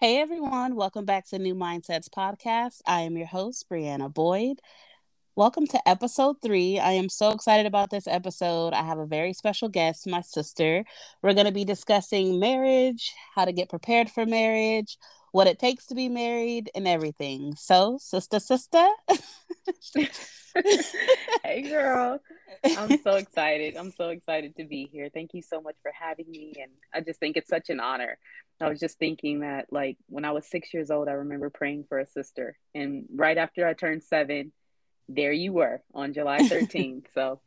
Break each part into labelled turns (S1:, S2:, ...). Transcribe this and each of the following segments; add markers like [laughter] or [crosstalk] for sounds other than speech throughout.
S1: Hey everyone, welcome back to New Mindsets Podcast. I am your host, Brianna Boyd. Welcome to episode three. I am so excited about this episode. I have a very special guest, my sister. We're going to be discussing marriage, how to get prepared for marriage, what it takes to be married, and everything. So, sister, sister. [laughs]
S2: hey, girl. I'm so excited. I'm so excited to be here. Thank you so much for having me. And I just think it's such an honor I was just thinking that, like, when I was six years old, I remember praying for a sister. And right after I turned seven, there you were on July 13th. [laughs] so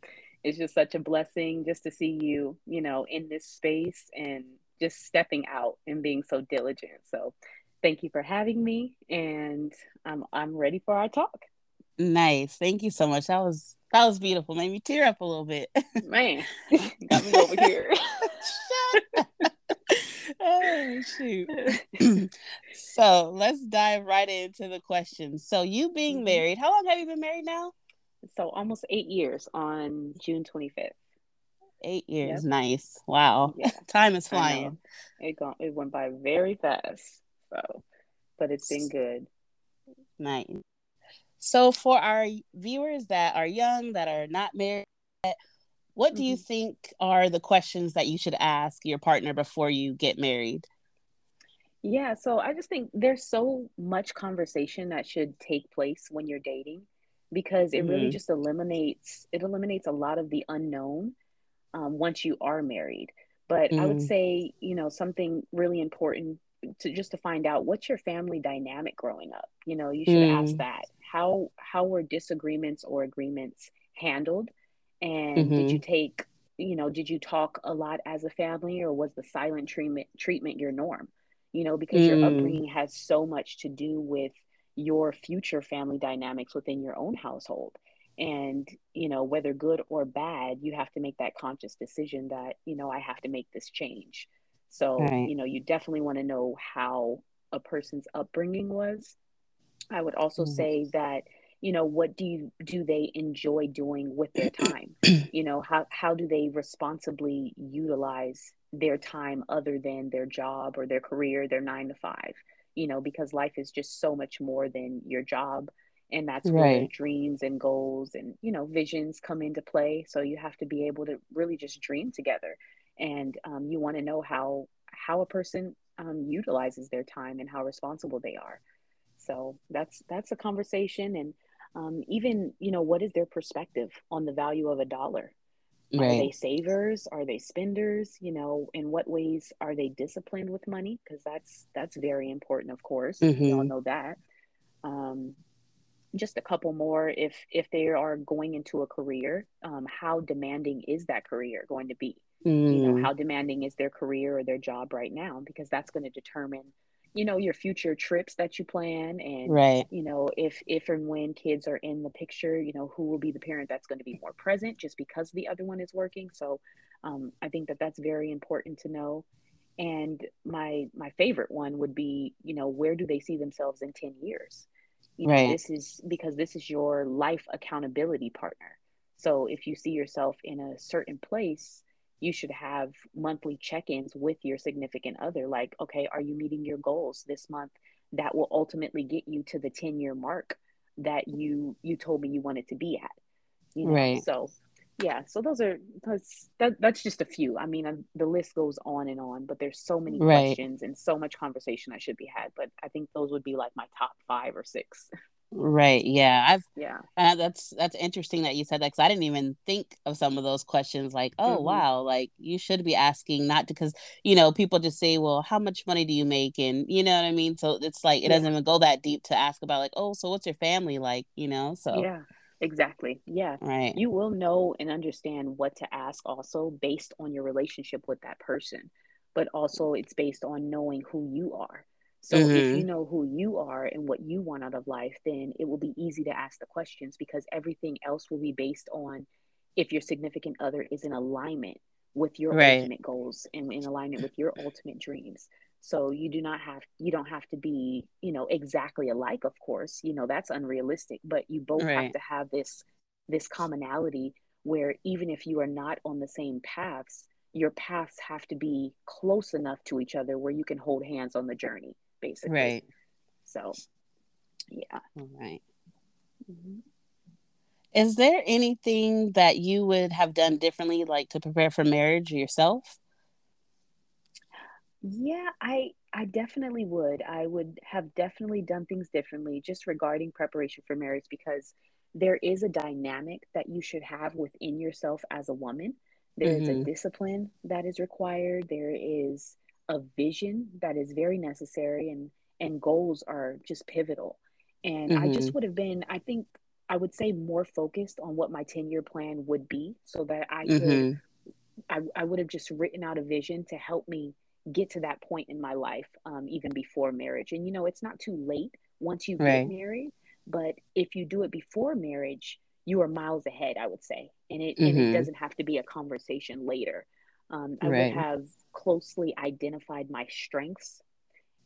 S2: it's just such a blessing just to see you, you know, in this space and just stepping out and being so diligent. So thank you for having me. And I'm, I'm ready for our talk.
S1: Nice. Thank you so much. That was that was beautiful. Made me tear up a little bit.
S2: Man, [laughs] got me over here.
S1: oh shoot. [laughs] [clears throat] so let's dive right into the questions. So you being mm-hmm. married, how long have you been married now?
S2: So almost eight years on June 25th.
S1: Eight years, yep. nice. Wow. Yeah. [laughs] Time is flying.
S2: It gone it went by very fast. So but it's been good.
S1: Nice. So for our viewers that are young, that are not married, what do you mm-hmm. think are the questions that you should ask your partner before you get married?
S2: Yeah, so I just think there's so much conversation that should take place when you're dating because it mm-hmm. really just eliminates it eliminates a lot of the unknown um, once you are married. But mm-hmm. I would mm. say, you know, something really important to just to find out what's your family dynamic growing up. You know, you should mm. ask that. How how were disagreements or agreements handled? And mm-hmm. did you take, you know, did you talk a lot as a family or was the silent treatment treatment your norm? You know, because mm. your upbringing has so much to do with your future family dynamics within your own household. And, you know, whether good or bad, you have to make that conscious decision that, you know, I have to make this change. So, right. you know, you definitely want to know how a person's upbringing was. I would also mm. say that you know what do you do they enjoy doing with their time [clears throat] you know how how do they responsibly utilize their time other than their job or their career their 9 to 5 you know because life is just so much more than your job and that's right. where dreams and goals and you know visions come into play so you have to be able to really just dream together and um, you want to know how how a person um, utilizes their time and how responsible they are. So that's that's a conversation and um, even you know what is their perspective on the value of a dollar? Right. are they savers? Are they spenders? You know in what ways are they disciplined with money? Because that's that's very important of course. Mm-hmm. we all mm-hmm. know that. Um, just a couple more. If if they are going into a career um, how demanding is that career going to be mm. you know mm. how demanding is their career or their job right now because that's going to determine you know your future trips that you plan and right. you know if if and when kids are in the picture you know who will be the parent that's going to be more present just because the other one is working. So um, i think that that's very important to know. And my my favorite one would be you know where do they see themselves in 10 years? You know, right. this is because this is your life accountability partner. So if you see yourself in a certain place you should have monthly check-ins with your significant other like okay are you meeting your goals this month that will ultimately get you to the 10 year mark that you you told me you wanted to be at you know? right so yeah so those are that's that, that's just a few i mean uh, the list goes on and on but there's so many right. questions and so much conversation i should be had but i think those would be like my top five or six
S1: Right. Yeah. I've yeah. Uh, that's that's interesting that you said that because I didn't even think of some of those questions. Like, oh mm-hmm. wow, like you should be asking not because you know people just say, well, how much money do you make, and you know what I mean. So it's like it yeah. doesn't even go that deep to ask about like, oh, so what's your family like, you know? So
S2: yeah. Exactly. Yeah. Right. You will know and understand what to ask also based on your relationship with that person, but also it's based on knowing who you are so mm-hmm. if you know who you are and what you want out of life, then it will be easy to ask the questions because everything else will be based on if your significant other is in alignment with your right. ultimate goals and in alignment with your ultimate dreams. So you do not have you don't have to be, you know, exactly alike, of course. You know, that's unrealistic, but you both right. have to have this this commonality where even if you are not on the same paths, your paths have to be close enough to each other where you can hold hands on the journey basically.
S1: Right.
S2: So, yeah.
S1: All right. mm-hmm. Is there anything that you would have done differently, like to prepare for marriage yourself?
S2: Yeah, I I definitely would. I would have definitely done things differently just regarding preparation for marriage because there is a dynamic that you should have within yourself as a woman. There mm-hmm. is a mm-hmm. discipline that is required. There is a vision that is very necessary and and goals are just pivotal. And mm-hmm. I just mm-hmm. would have been, I think I would say more focused on what my 10 year plan would be so that I could, mm-hmm. I, I would have just written out a vision to help me get to that point in my life, um, even before marriage. And, you know, it's not too late once you right. get married, but if you do it before marriage, you are miles ahead, I would say. And it, mm-hmm. and it mm-hmm. doesn't have to be a conversation later. Um, I right. would have closely identified my strengths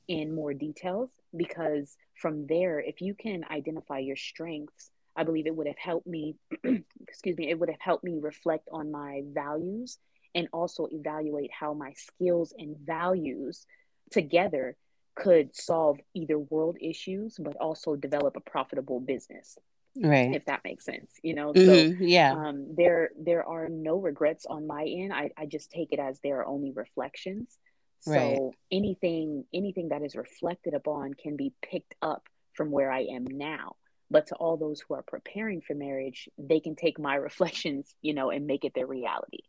S2: in more details because from there, if you can identify your strengths, I believe it would have helped me, [clears throat] excuse me, it would have helped me reflect on my values and also evaluate how my skills and values together could solve either world issues, but also develop a profitable business.
S1: Right.
S2: If that makes sense, you know. Mm-hmm. So yeah. Um, there there are no regrets on my end. I, I just take it as there are only reflections. So right. anything anything that is reflected upon can be picked up from where I am now but to all those who are preparing for marriage they can take my [laughs] reflections you know and make it their reality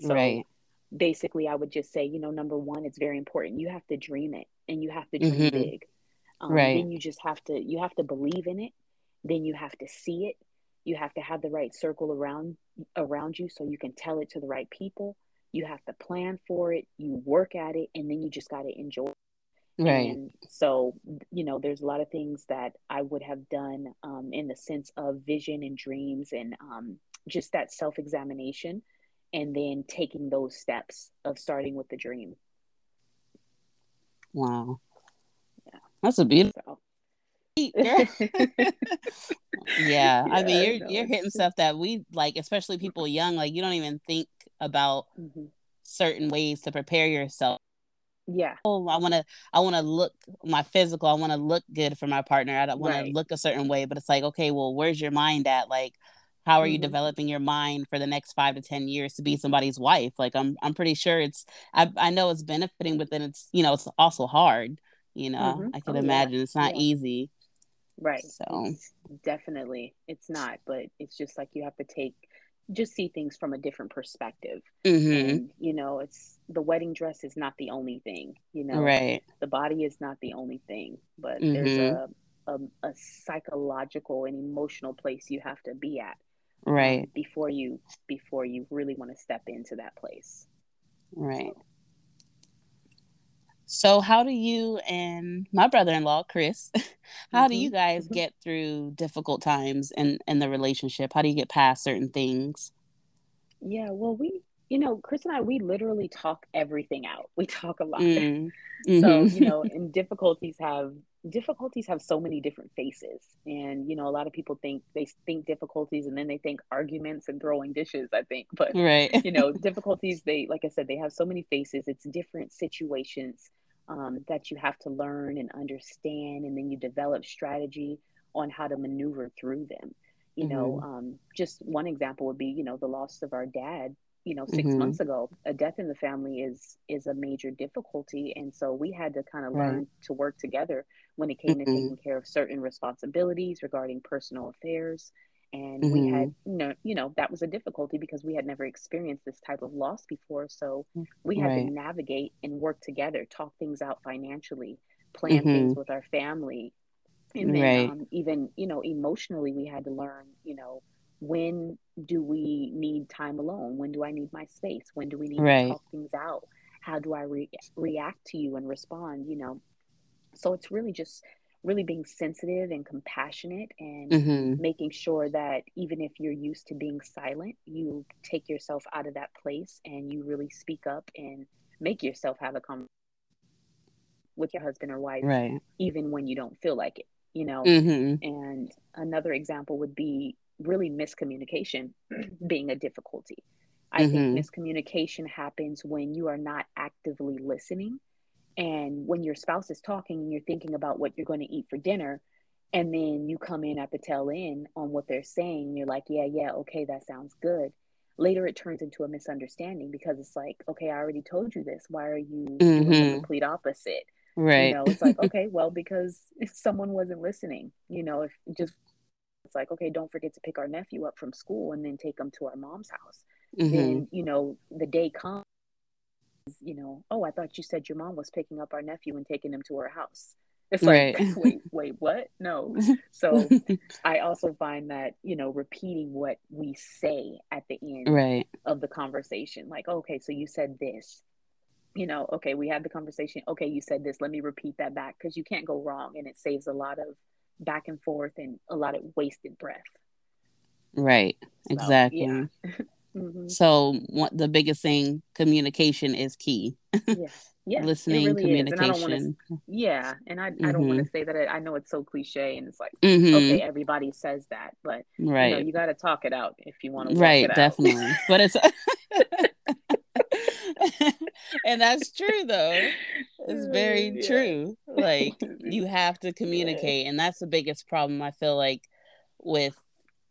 S2: so right basically i would just say you know number one it's very important you have to dream it and you have to dream mm-hmm. big um, right then you just have to you have to believe in it then you have to see it you have to have the right circle around around you so you can tell it to the right people you have to plan for it you work at it and then you just got to enjoy it Right. And so, you know, there's a lot of things that I would have done um, in the sense of vision and dreams and um, just that self examination and then taking those steps of starting with the dream.
S1: Wow. Yeah. That's a beautiful. So. Yeah, [laughs] yeah, I mean, you're you're hitting stuff that we like, especially people young. Like, you don't even think about mm-hmm. certain ways to prepare yourself
S2: yeah
S1: oh i want to i want to look my physical i want to look good for my partner i don't want right. to look a certain way but it's like okay well where's your mind at like how are mm-hmm. you developing your mind for the next five to ten years to be somebody's wife like i'm i'm pretty sure it's i, I know it's benefiting but then it's you know it's also hard you know mm-hmm. i can oh, imagine yeah. it's not yeah. easy
S2: right so it's definitely it's not but it's just like you have to take just see things from a different perspective. Mm-hmm. And, you know, it's the wedding dress is not the only thing, you know,
S1: right.
S2: The body is not the only thing, but mm-hmm. there's a, a, a, psychological and emotional place you have to be at.
S1: Um, right.
S2: Um, before you, before you really want to step into that place.
S1: Right. So, how do you and my brother-in-law Chris, [laughs] how mm-hmm. do you guys mm-hmm. get through difficult times in in the relationship? How do you get past certain things?
S2: Yeah, well, we, you know, Chris and I, we literally talk everything out. [laughs] We talk a lot. [laughs] Mm-hmm. So, you know, and difficulties have difficulties have so many different faces and you know a lot of people think they think difficulties and then they think arguments and throwing dishes i think but
S1: right
S2: you know difficulties they like i said they have so many faces it's different situations um, that you have to learn and understand, and then you develop strategy on how to maneuver through them. You mm-hmm. know, um, just one example would be, you know, the loss of our dad. You know, 6 mm-hmm. months ago, a death in the family is is a major difficulty, and so we had to kind of right. learn to work together when it came mm-hmm. to taking care of certain responsibilities regarding personal affairs and mm-hmm. we had mm-hmm. you know that was a difficulty because we had never experienced this type of loss before so mm, we had right. to navigate and work together talk things out financially plan mm-hmm. things with our family and then right. um, even you know emotionally we had to learn you know when do we need time alone when do i need my space when do we need right. to talk things out how do i re- react to you and respond you know so it's really just really being sensitive and compassionate and mm-hmm. making sure that even if you're used to being silent, you take yourself out of that place and you really speak up and make yourself have a conversation with your husband or wife,
S1: right.
S2: even when you don't feel like it, you know. Mm-hmm. And another example would be really miscommunication [clears throat] being a difficulty. I mm-hmm. think miscommunication happens when you are not actively listening And when your spouse is talking and you're thinking about what you're going to eat for dinner, and then you come in at the tail end on what they're saying, you're like, yeah, yeah, okay, that sounds good. Later, it turns into a misunderstanding because it's like, okay, I already told you this. Why are you mm-hmm. doing the mm-hmm. complete opposite?
S1: Right.
S2: You know, it's like, [laughs] okay, well, because if [laughs] someone wasn't listening, you know, if just it's like, okay, don't forget to pick our nephew up from school and then take him to our mom's house. Mm-hmm. Then, you know, the day comes, you know, oh, I thought you said your mom was picking up our nephew and taking him to her house. It's like, right. [laughs] wait, wait, what? No. [laughs] So I also find that, you know, repeating what we say at the end
S1: right.
S2: of the conversation, like, okay, so you said this, you know, okay, we had the conversation. Okay, you said this. Let me repeat that back because you can't go wrong. And it saves a lot of back and forth and a lot of wasted breath.
S1: Right. So, exactly. Yeah. [laughs] mm-hmm. So what the biggest thing, communication is key.
S2: yeah. [laughs] Yeah,
S1: listening, really communication.
S2: And yeah, and I, mm-hmm. I don't want to mm-hmm. say that. I, I, know it's so cliche, and it's like mm-hmm. okay, everybody says that, but right, you, know, you got to talk it out if you want to.
S1: Right, definitely. but it's [laughs] and that's true though it's very yeah. true like [laughs] you have to communicate yeah. and that's the biggest problem i feel like with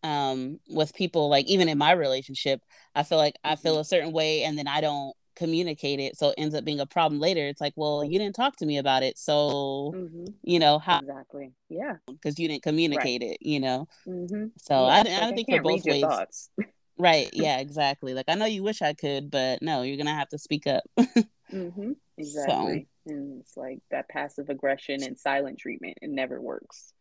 S1: um with people like even in my relationship i feel like i feel mm-hmm. a certain way and then i don't communicate it so it ends up being a problem later it's like well you didn't talk to me about it so mm-hmm. you know how
S2: exactly yeah
S1: because you didn't communicate right. it you know mm-hmm. so yeah, i, I, I think for both ways [laughs] Right. Yeah, exactly. Like I know you wish I could, but no, you're gonna have to speak up. [laughs]
S2: mm-hmm. Exactly. So. And it's like that passive aggression and silent treatment. It never works.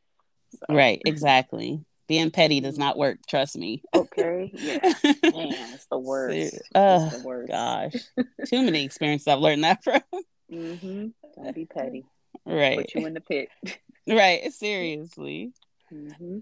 S1: So. Right. Exactly. Being petty does mm-hmm. not work. Trust me.
S2: Okay. Yeah. [laughs] Man, it's the worst. It's oh,
S1: the worst. Gosh. [laughs] Too many experiences I've learned that [laughs] from.
S2: Mm-hmm. Don't be petty.
S1: Right.
S2: Put you in the pit.
S1: right. Seriously. Mm-hmm.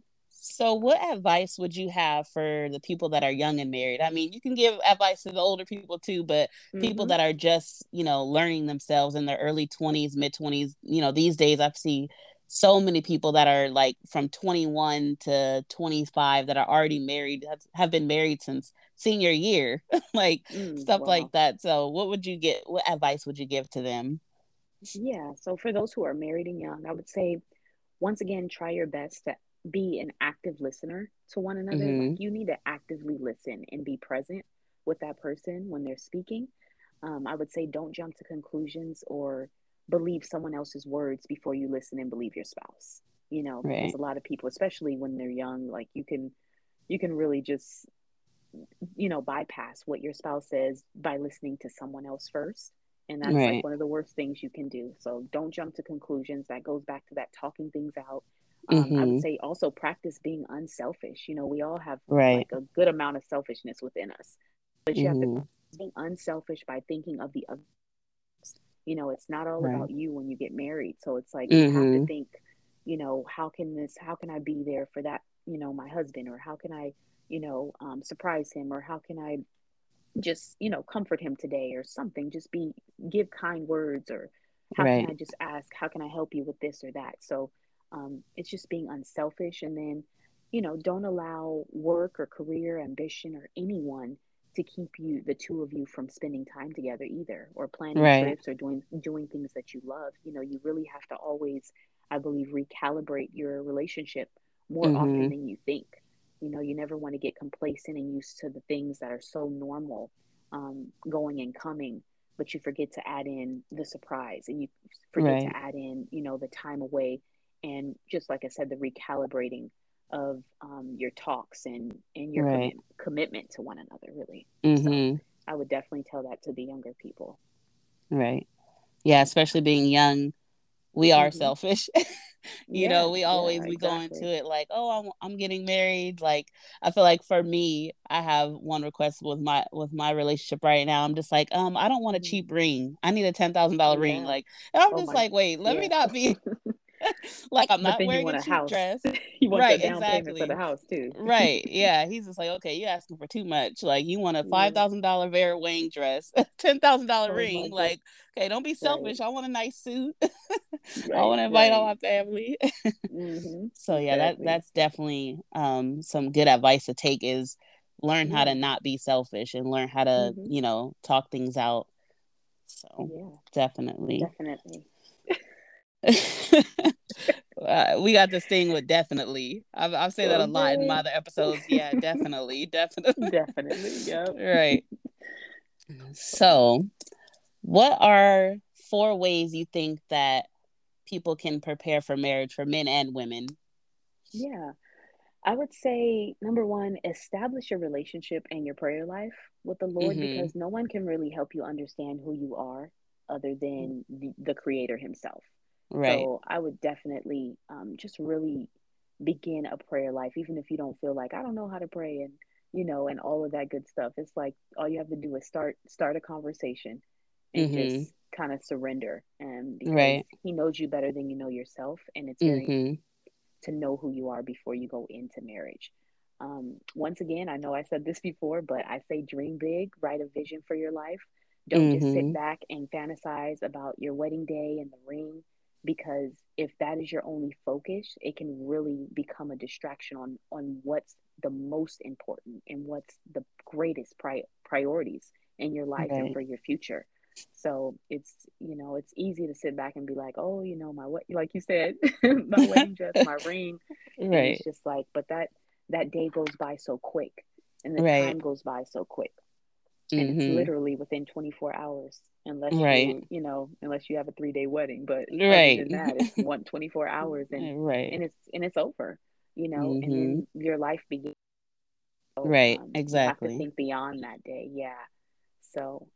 S1: So, what advice would you have for the people that are young and married? I mean, you can give advice to the older people too, but mm-hmm. people that are just, you know, learning themselves in their early 20s, mid 20s, you know, these days I see so many people that are like from 21 to 25 that are already married, have been married since senior year, [laughs] like mm, stuff wow. like that. So, what would you get? What advice would you give to them?
S2: Yeah. So, for those who are married and young, I would say, once again, try your best to be an active listener to one another. Mm-hmm. Like you need to actively listen and be present with that person when they're speaking. Um, I would say don't jump to conclusions or believe someone else's words before you listen and believe your spouse. You know, right. because a lot of people, especially when they're young, like you can you can really just you know bypass what your spouse says by listening to someone else first and that's right. like one of the worst things you can do so don't jump to conclusions that goes back to that talking things out um, mm-hmm. I would mm-hmm. say also practice being unselfish. You know, we all have
S1: right.
S2: like a good amount of selfishness within us, but you mm-hmm. have to mm-hmm. be unselfish by thinking of the other. You know, it's not all right. about you when you get married. So it's like mm-hmm. you have to mm-hmm. think, you know, how can this, how can I be there for that, you know, my husband, or how can I, you know, um, surprise him, or how can I just, you know, comfort him today, or something. Just be, give kind words, or how right. can I just ask, how can I help you with this or that? So, um, it's just being unselfish and then you know don't allow work or career ambition or anyone to keep you the two of you from spending time together either or planning right. trips or doing doing things that you love you know you really have to always i believe recalibrate your relationship more mm-hmm. often than you think you know you never want to get complacent and used to the things that are so normal um, going and coming but you forget to add in the surprise and you forget right. to add in you know the time away and just like I said, the recalibrating of um, your talks and and your right. commitment to one another, really. Mm-hmm. So I would definitely tell that to the younger people.
S1: Right. Yeah, especially being young, we are mm-hmm. selfish. [laughs] you yeah, know, we always yeah, we go into it like, oh, I'm I'm getting married. Like, I feel like for me, I have one request with my with my relationship right now. I'm just like, um, I don't want a mm-hmm. cheap ring. I need a ten thousand dollar ring. Like, I'm oh just like, wait, let me not be [laughs] [laughs] like I'm not wearing a, a cheap house. dress. [laughs]
S2: you want right, down exactly. payment for the house too.
S1: right. Yeah. He's just like, okay, you're asking for too much. Like you want a [laughs] five thousand dollar Vera Wang dress, ten thousand dollar oh ring. Like, okay, don't be selfish. Right. I want a nice suit. right, I want to invite right. all my family. mm-hmm. So yeah, exactly. that that's definitely um some good advice to take is learn how to not be selfish and learn how to, mm-hmm. you know, talk things out. So So yeah, definitely,
S2: definitely. [laughs]
S1: uh, we got this thing with definitely. I've I've said that a lot in my other episodes. Yeah, definitely, [laughs] definitely,
S2: definitely. Yeah.
S1: Right. [laughs] So, what are four ways you think that people can prepare for marriage for men and women?
S2: Yeah. I would say number one, establish your relationship and your prayer life with the Lord mm-hmm. because no one can really help you understand who you are other than the, the Creator Himself. Right. So I would definitely um, just really begin a prayer life, even if you don't feel like I don't know how to pray and you know and all of that good stuff. It's like all you have to do is start start a conversation and mm-hmm. just kind of surrender and right. He knows you better than you know yourself, and it's very mm-hmm to know who you are before you go into marriage. Um, once again, I know I said this before, but I say dream big, write a vision for your life. Don't mm-hmm. just sit mm-hmm. back and fantasize about your wedding day and the ring, because if that is your only focus, it can really become a distraction on on what's the most important and what's the greatest pri- priorities in your life right. and for your future. So it's you know it's easy to sit back and be like, oh, you know my what like you said, [laughs] my wedding dress, my [laughs] ring. Right. it's just like, but that that day goes by so quick, and the right. time goes by so quick, and mm-hmm. it's literally within 24 hours, unless right. you you know unless you have a three day wedding. But right. than that, it's one 24 hours, and [laughs] right, and it's and it's over. You know, mm-hmm. and your life begins.
S1: So, right. Um, exactly.
S2: You have to think beyond that day. Yeah. So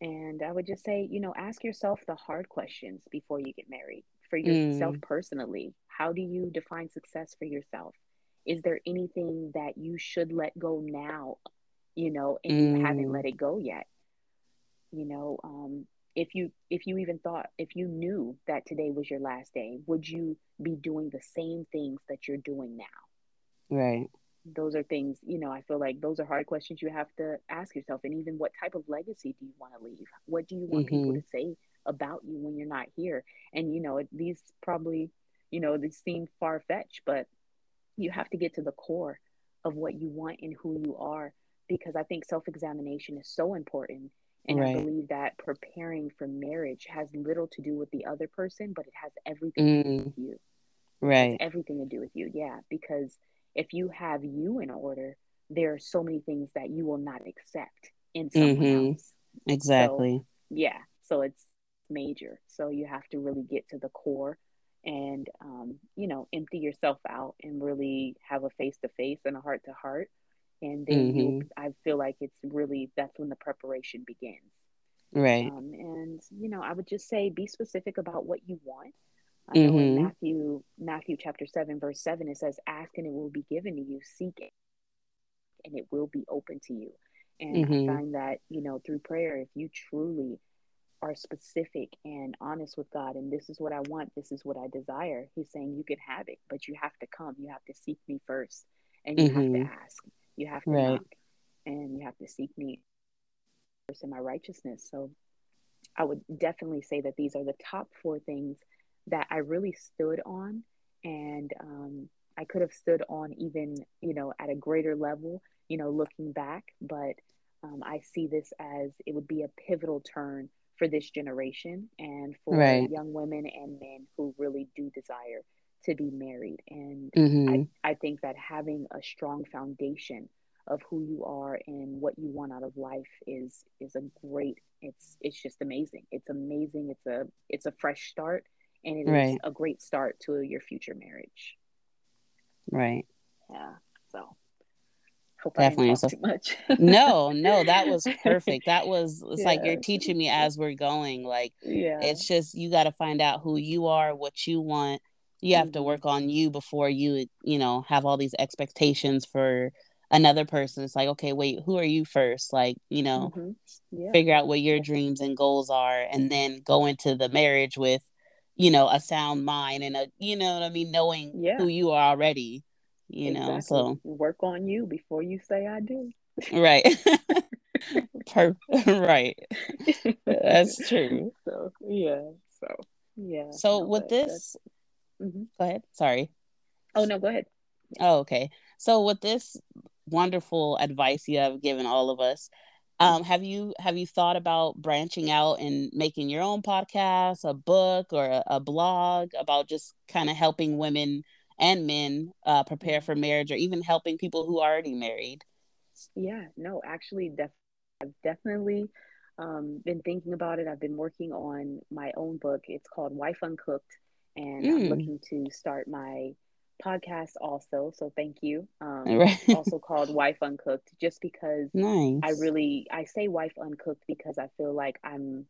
S2: and I would just say, you know, ask yourself the hard questions before you get married. For yourself mm. personally, how do you define success for yourself? Is there anything that you should let go now, you know, and mm. you haven't let mm. it go yet? You know, um, if you if you even thought if you knew that today was your last day, would you be doing the same things that you're doing now?
S1: Right
S2: those are things you know i feel like those are hard questions you have to ask yourself and even what type of legacy do you want to leave what do you want mm-hmm. people to say about you when you're not here and you know these probably you know these seem far-fetched but you have to get to the core of what you want and who you are because i think self-examination is so important and right. i believe that preparing for marriage has little to do with the other person but it has everything mm. to do mm. with you
S1: right
S2: everything to do with you yeah because if you have you in order, there are so many things that you will not accept in someone mm-hmm. else.
S1: Exactly.
S2: So, yeah. So it's major. So you have to really get to the core and, um, you know, empty yourself out and really have a face to face and a heart to heart. And then mm-hmm. you, I feel like it's really, that's when the preparation begins.
S1: Right.
S2: Um, and, you know, I would just say be specific about what you want. I know mm-hmm. in Matthew, Matthew chapter 7, verse 7, it says, Ask and it will be given to you, seek it, and it will be open to you. And mm-hmm. I find that, you know, through prayer, if you truly are specific and honest with God, and this is what I want, this is what I desire, He's saying you can have it, but you have to come. You have to seek me first, and you have to mm-hmm. ask. You have to right. knock, and you have to seek me first in my righteousness. So I would definitely say that these are the top four things that I really stood on, and um, I could have stood on even you know at a greater level, you know, looking back. But um, I see this as it would be a pivotal turn for this generation and for right. young women and men who really do desire to be married. And mm-hmm. I, I think that having a strong foundation of who you are and what you want out of life is is a great it's it's just amazing it's amazing it's a it's a fresh start and it right. is a great start to your future marriage.
S1: Right.
S2: Yeah. So hope definitely so, too much.
S1: no, no, that was [laughs] perfect. That was it's yeah. like you're teaching me as we're going. Like yeah, it's just you got to find out who you are, what you want. You have mm-hmm. to work on you before you, you know, have all these expectations for another person. It's like, okay, wait, who are you first? Like, you know, mm-hmm. yeah. figure out what your dreams and goals are, and then go into the marriage with you know a sound mind and a you know what i mean knowing yeah. who you are already you exactly. know so
S2: work on you before you say i do
S1: right [laughs] per- right [laughs] that's true
S2: so yeah so yeah
S1: so no, with this mm-hmm. go ahead sorry
S2: oh no go ahead
S1: oh okay so with this wonderful advice you have given all of us Um, have you have you thought about branching out and making your own podcast, a book, or a, a blog about just kind of helping women and men uh, prepare for marriage, or even helping people who are already married?
S2: Yeah, no, actually, def- I've definitely um, been thinking about it. I've been working on my own book. It's called Wife Uncooked, and mm. I'm looking to start my podcast also. So thank you. Um, right. [laughs] also called Wife Uncooked, just because nice. I really I say Wife Uncooked because I feel like I'm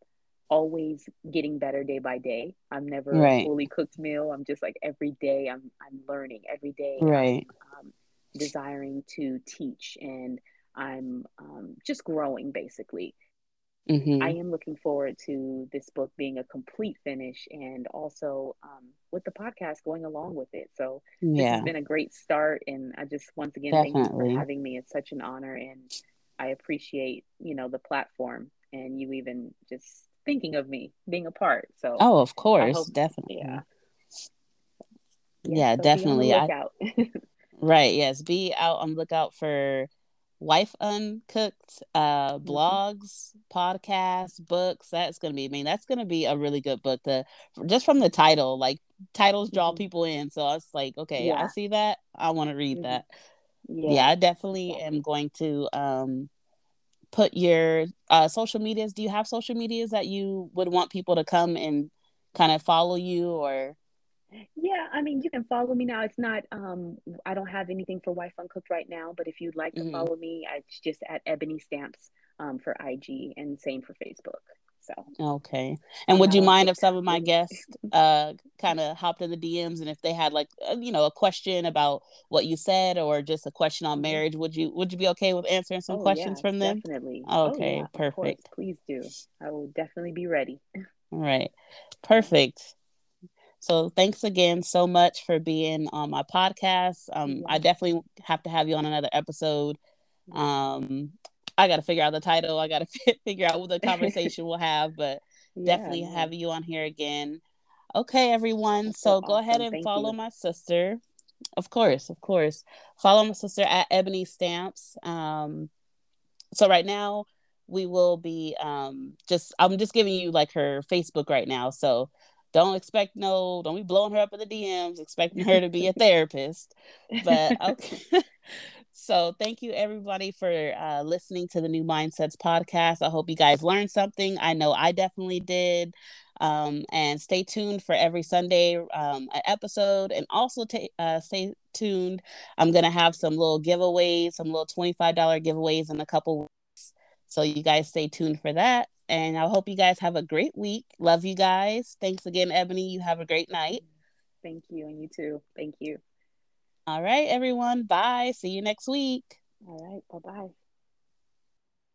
S2: always getting better day by day. I'm never right. a fully cooked meal. I'm just like every day I'm I'm learning every day.
S1: Right.
S2: I'm, um, desiring to teach and I'm um, just growing basically. Mm-hmm. I am looking forward to this book being a complete finish and also um, with the podcast going along with it. So yeah. this has been a great start. And I just, once again, Definitely. thank you for having me. It's such an honor. And I appreciate, you know, the platform and you even just thinking of me being a part. So,
S1: oh, of course. Hope, Definitely. Yeah. Yeah, yeah so definitely. I, [laughs] right. Yes. Be out on lookout for wife uncooked uh mm-hmm. blogs podcasts books that's gonna be i mean that's gonna be a really good book to just from the title like titles draw mm-hmm. people in so i was like okay yeah. i see that i want to read mm-hmm. that yeah. yeah. i definitely am going to um put your uh social medias do you have social medias that you would want people to come and kind of follow you or
S2: yeah, I mean, you can follow me now. It's not, um, I don't have anything for Wife Uncooked right now, but if you'd like to mm-hmm. follow me, it's just at Ebonie Stamps um, for IG and same for Facebook. So
S1: okay. And would you mind if some of my guests uh kind of hopped in the DMs and if they had like uh, you know a question about what you said or just a question on mm-hmm. marriage, would you would you be okay with answering some oh, questions
S2: yeah,
S1: from them?
S2: Definitely.
S1: Okay, oh, yeah, perfect.
S2: Please do. I will definitely be ready.
S1: All right. Perfect. So thanks again so much for being on my podcast. Um. I definitely have to have you on another episode. Um, I got to figure out the title. I got to [laughs] figure out what the [laughs] conversation we'll have, but yeah, definitely have you on here again. Okay, everyone. That's so, so go ahead and Thank follow you. my sister. Of course, of course. Follow my sister at Ebonie Stamps. Um, so right now we will be um just I'm just giving you like her Facebook right now. So don't expect no, don't be blowing her up in the DMs, expecting her to be a therapist. But [laughs] okay. [laughs] so thank you everybody for uh, listening to the New Mindsets podcast. I hope you guys learned something. I know I definitely did. Um, and stay tuned for every Sunday um, an episode, and also t- uh, stay tuned. I'm gonna have some little giveaways, some little twenty five dollar giveaways in a couple weeks. So you guys stay tuned for that. And I hope you guys have a great week. Love you guys. Thanks again, Ebonie. You have a great night.
S2: Thank you. And you too. Thank you.
S1: All right, everyone. Bye. See you next week.
S2: All right. Bye bye.